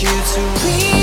you to leave.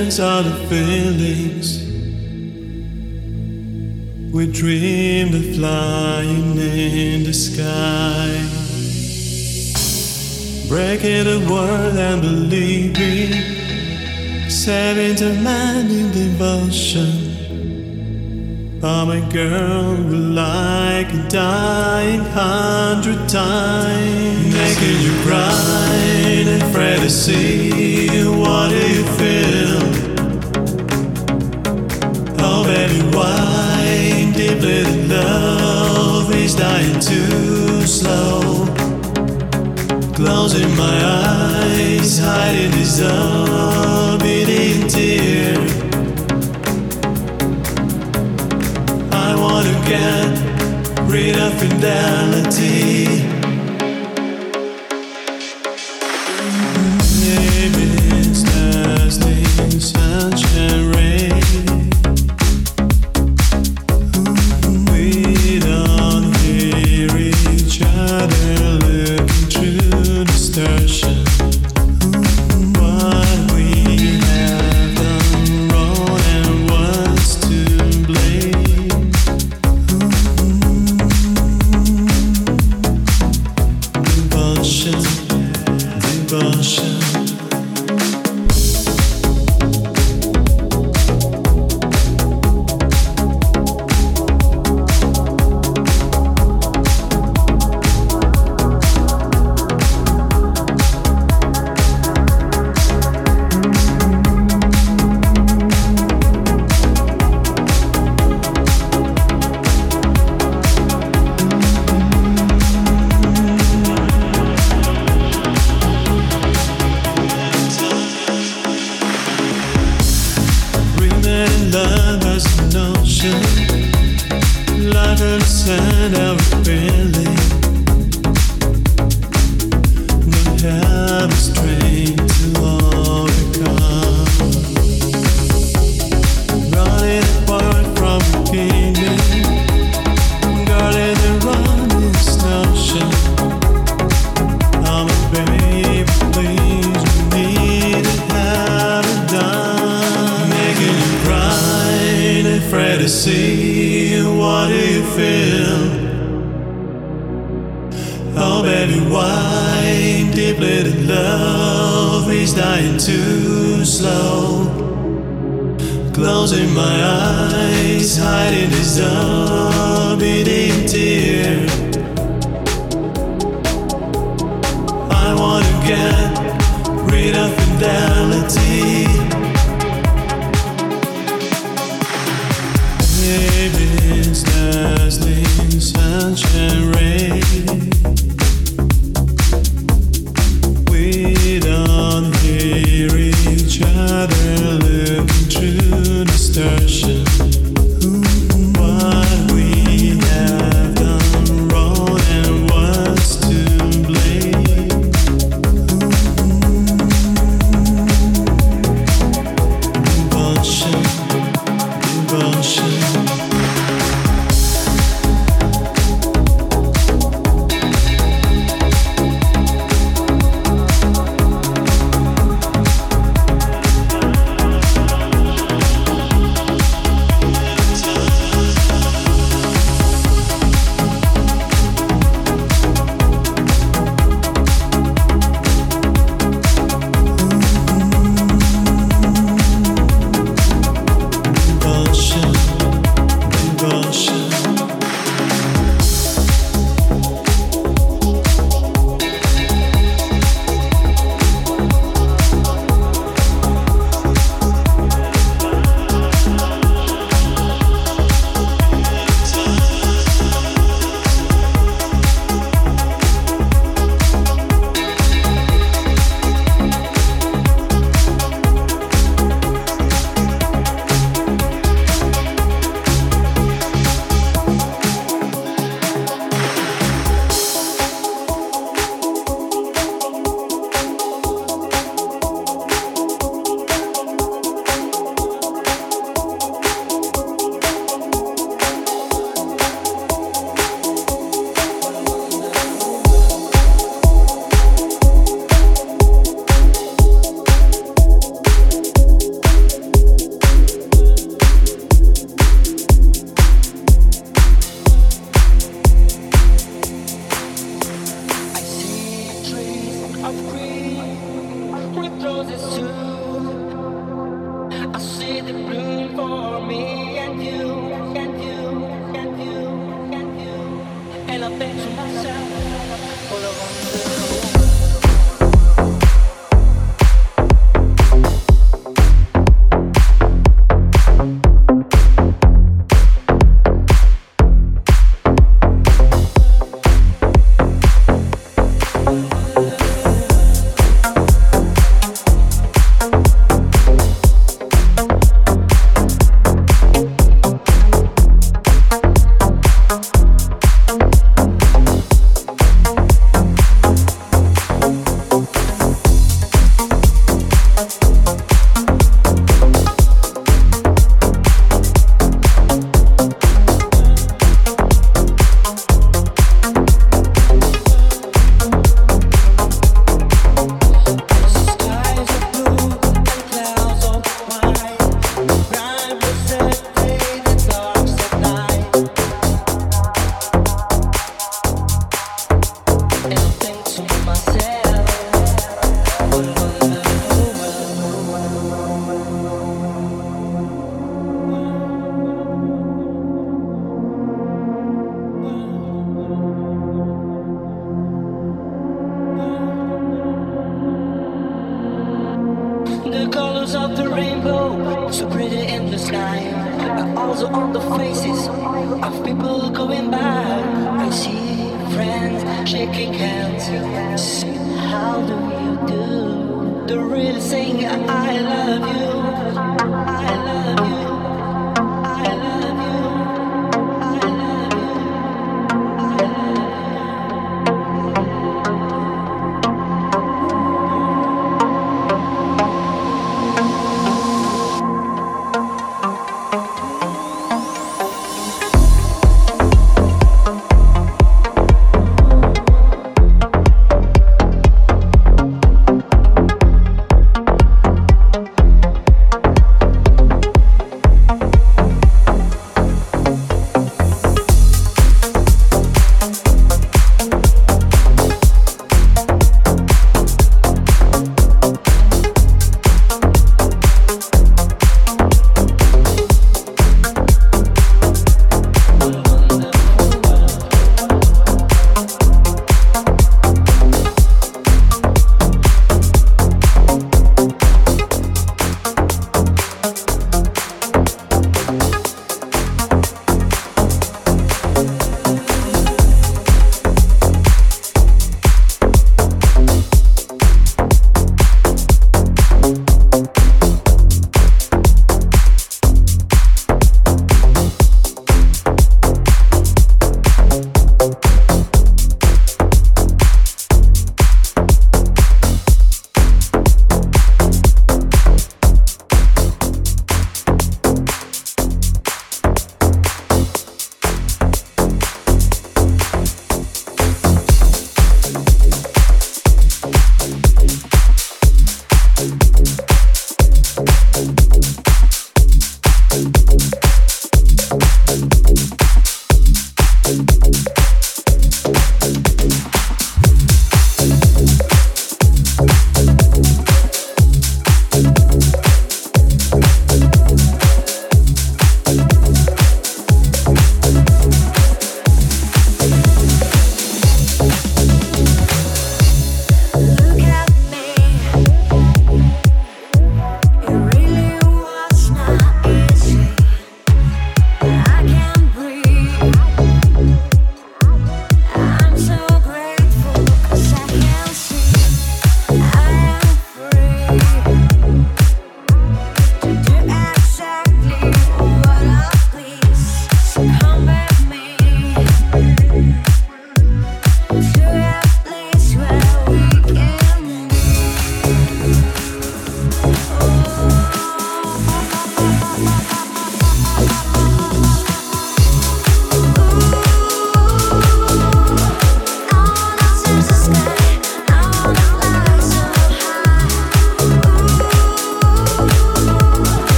A chance on the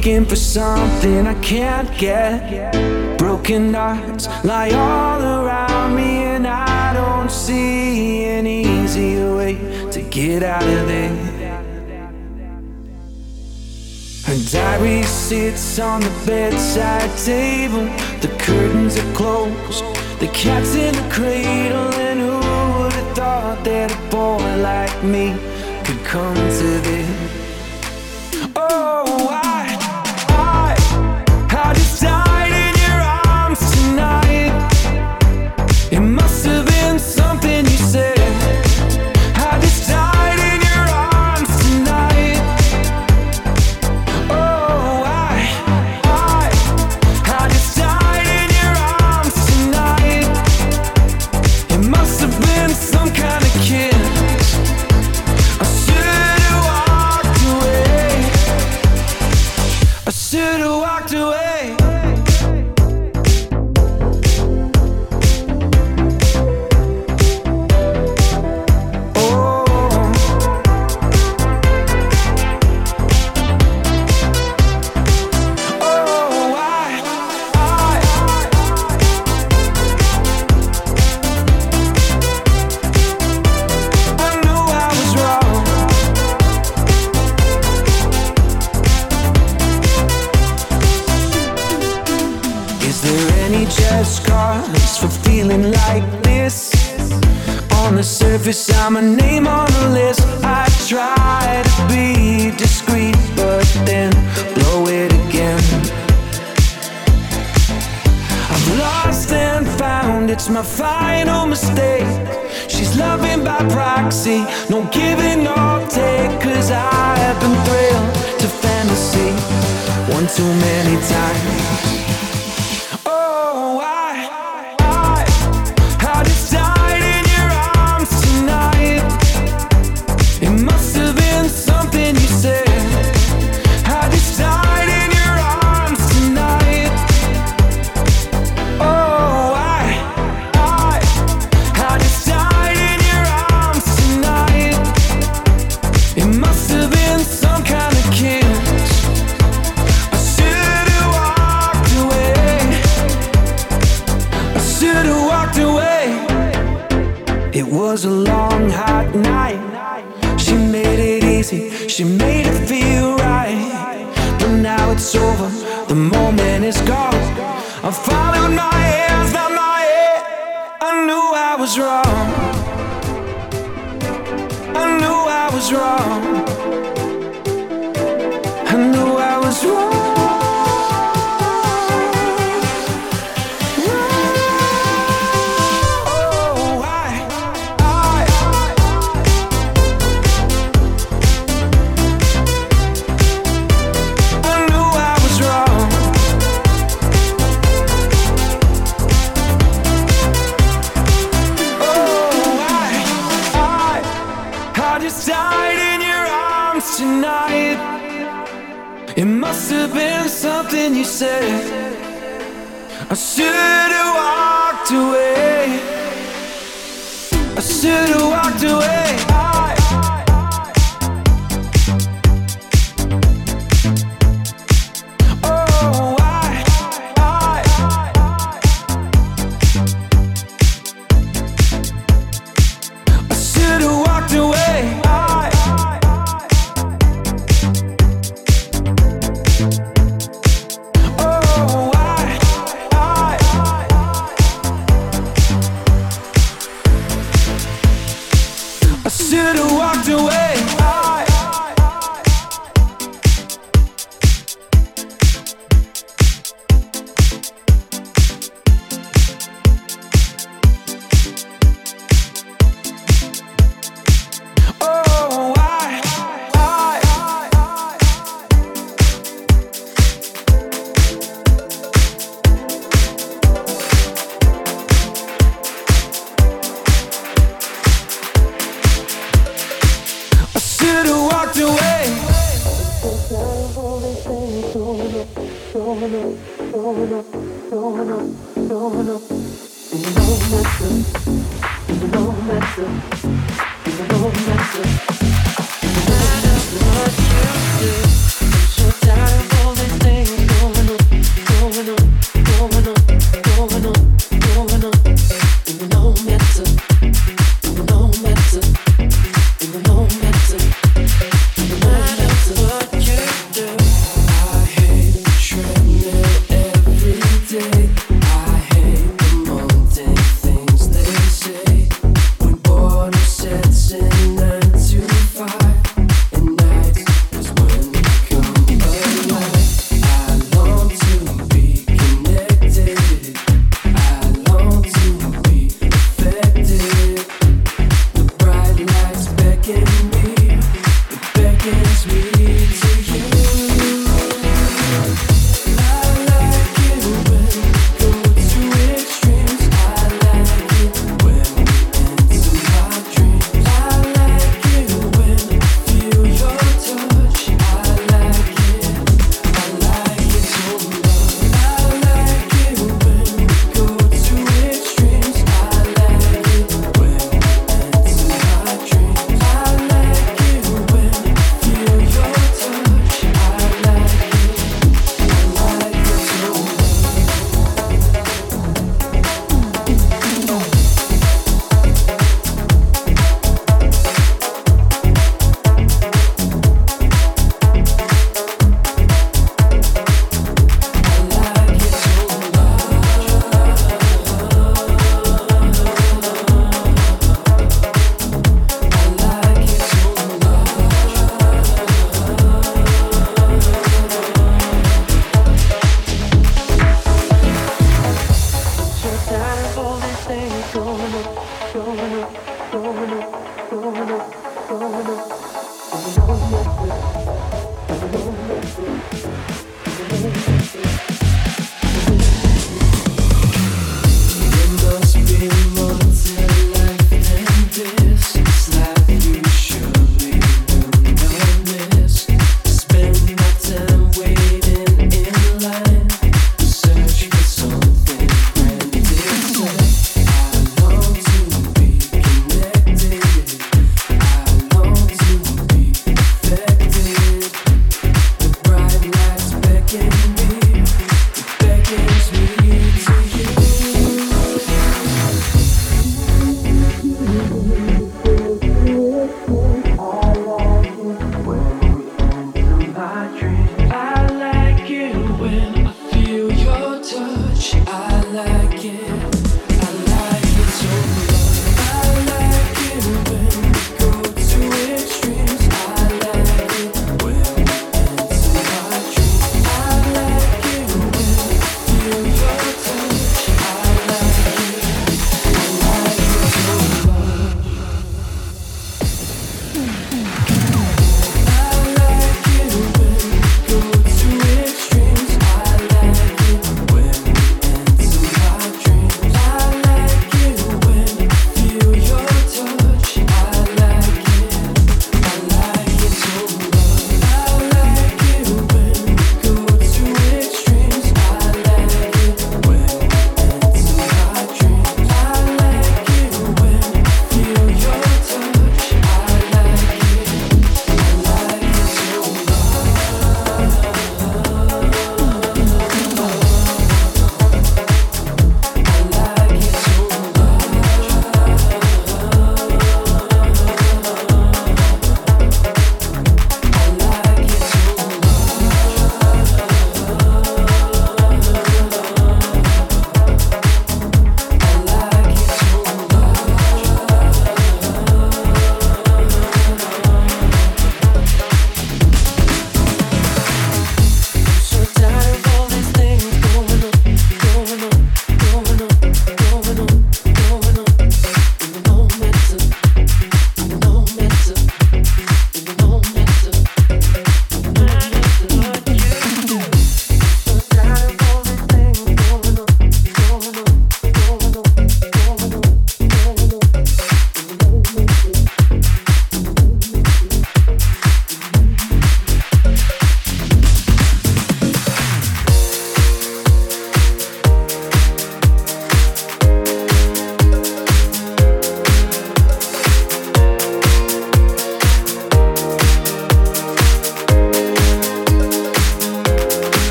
looking for something I can't get. Broken hearts lie all around me, and I don't see an easier way to get out of there. Her diary sits on the bedside table. The curtains are closed. The cat's in the cradle. And who would have thought that a boy like me could come to this?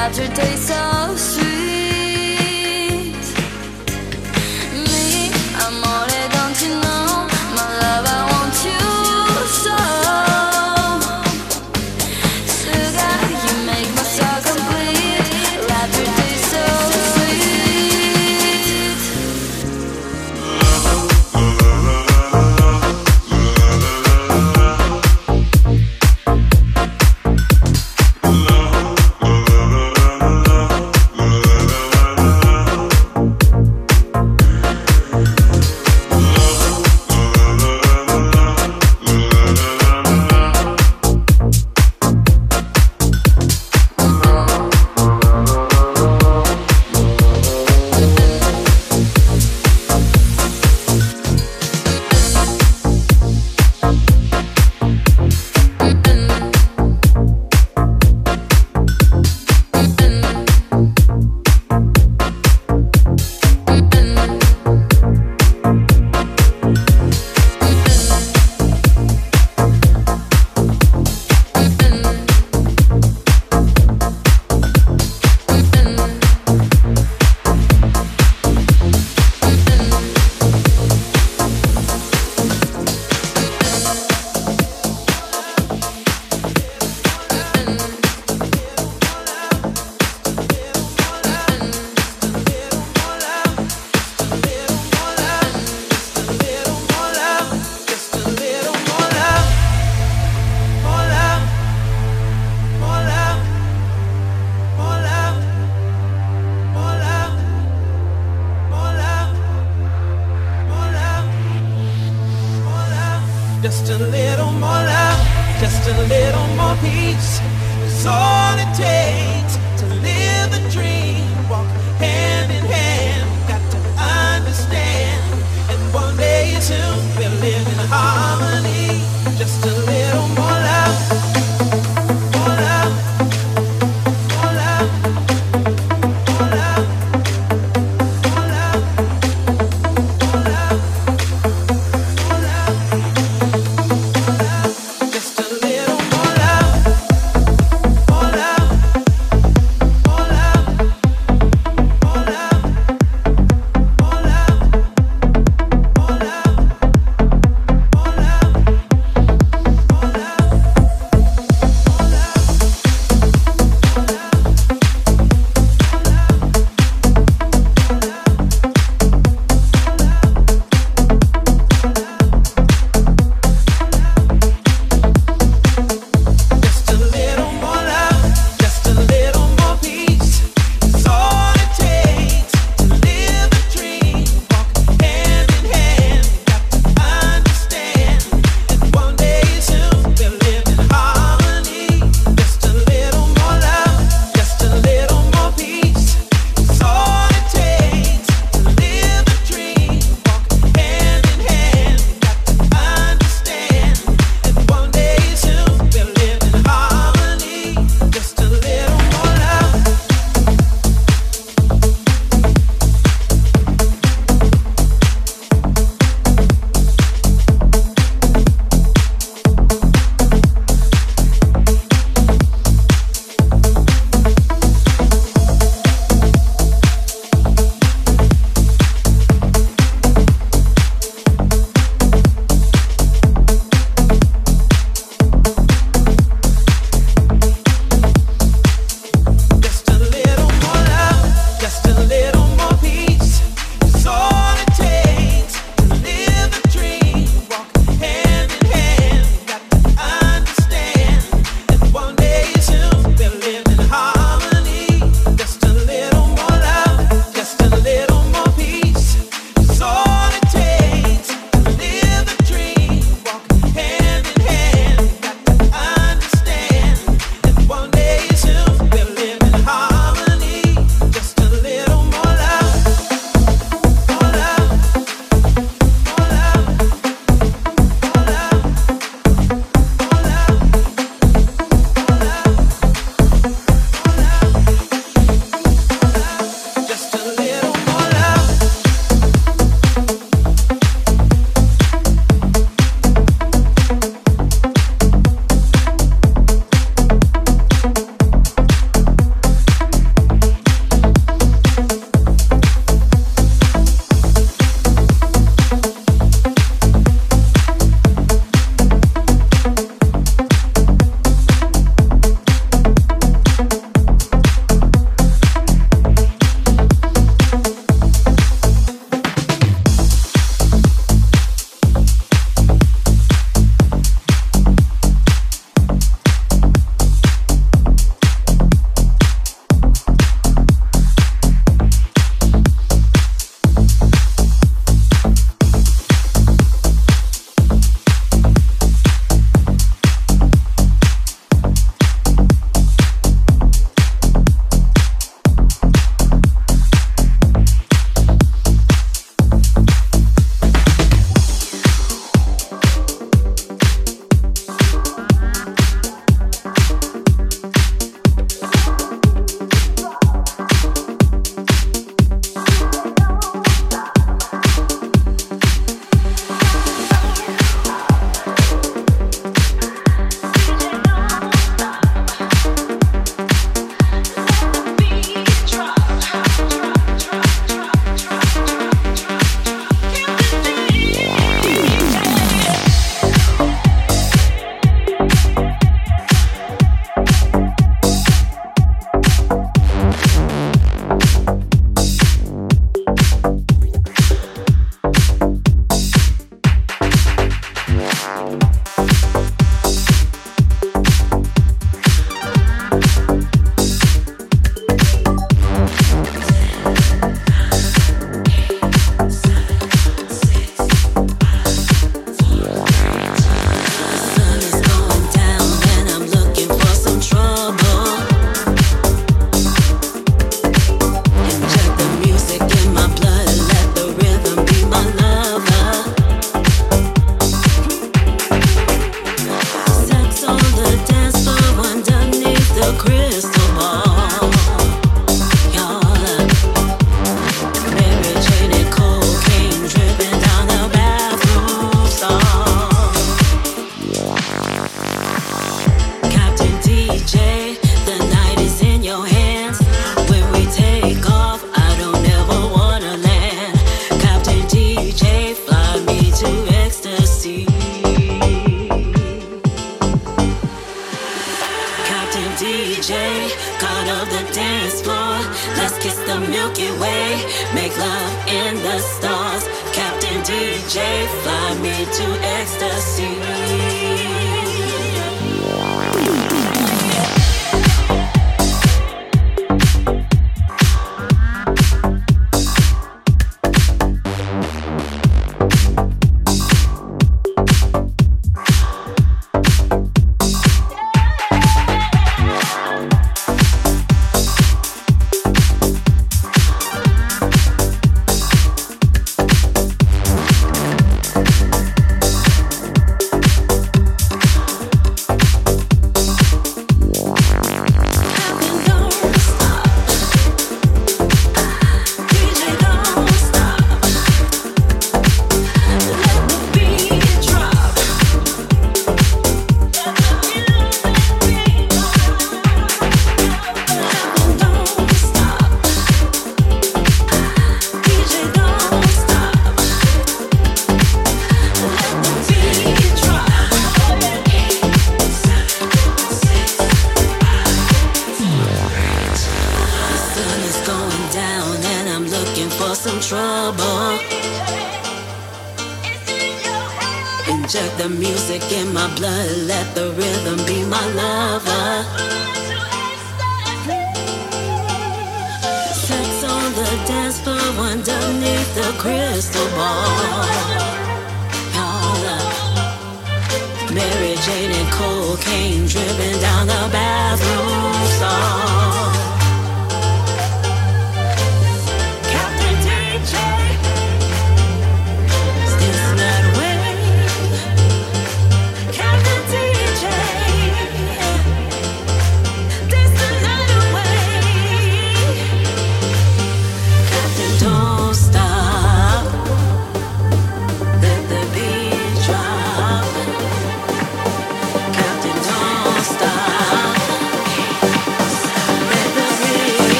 Saturday so sweet.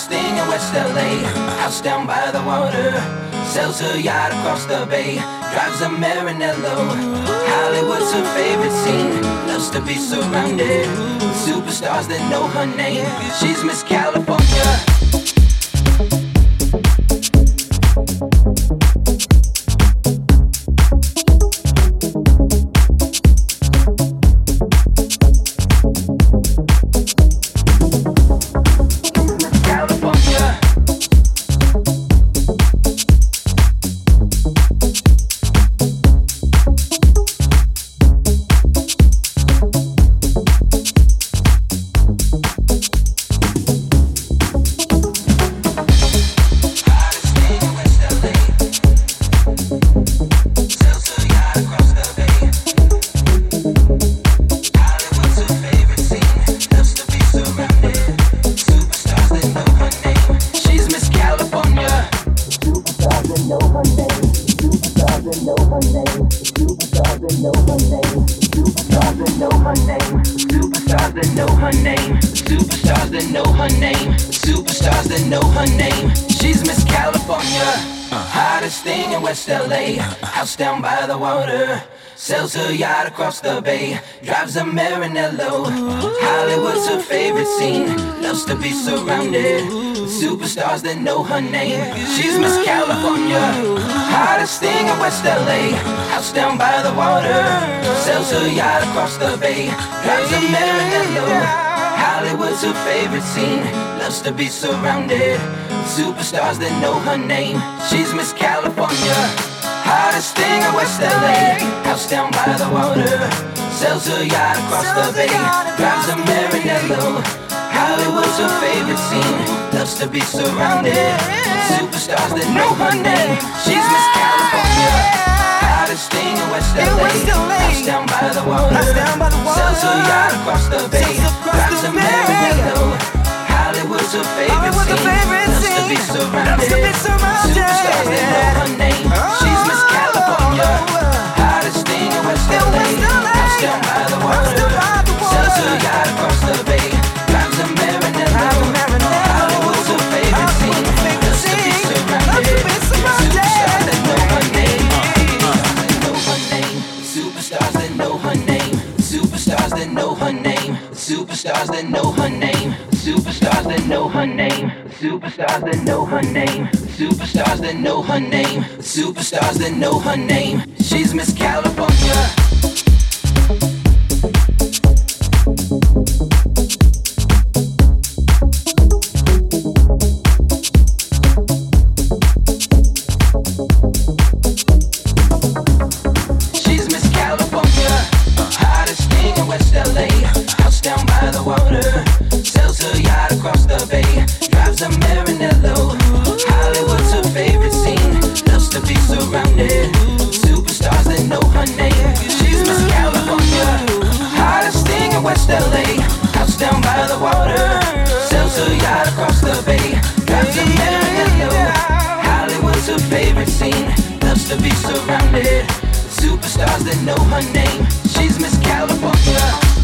hottest thing in West LA. House down by the water, sells her yacht across the bay, drives a Maranello. Hollywood's her favorite scene, loves to be surrounded. Superstars that know her name. She's Miss California. Sells her yacht across the bay. Drives a Maranello. Hollywood's her favorite scene. Loves to be surrounded superstars that know her name. She's Miss California. Hottest thing in West LA. House down by the water. Sells her yacht across the bay. Drives a Maranello. Hollywood's her favorite scene. Loves to be surrounded superstars that know her name. She's Miss California. Hottest thing in West LA. House down by the water. Sells a yacht across the bay. Drives a Maranello. Hollywood's her favorite scene. Loves to be surrounded with superstars that know her name. She's Miss California. Hottest thing in West LA. House down by the water. Sells her yacht across the bay. Drives a Maranello. Hollywood's her favorite scene. Loves to be surrounded. with Superstars that know her name. She's Miss California. Hottest thing in West LA. House down by the water. Sells her yacht across the bay. Drives a. Hollywood's her favorite scene. Loves to be surrounded. Superstars that know her name. Superstars that know her name. Superstars that know her name. Superstars that know her name. Superstars that know her name. Superstars that know her name. Superstars that know her name. Superstars that know her name. She's Miss California. Superstars that know her name. She's Miss California.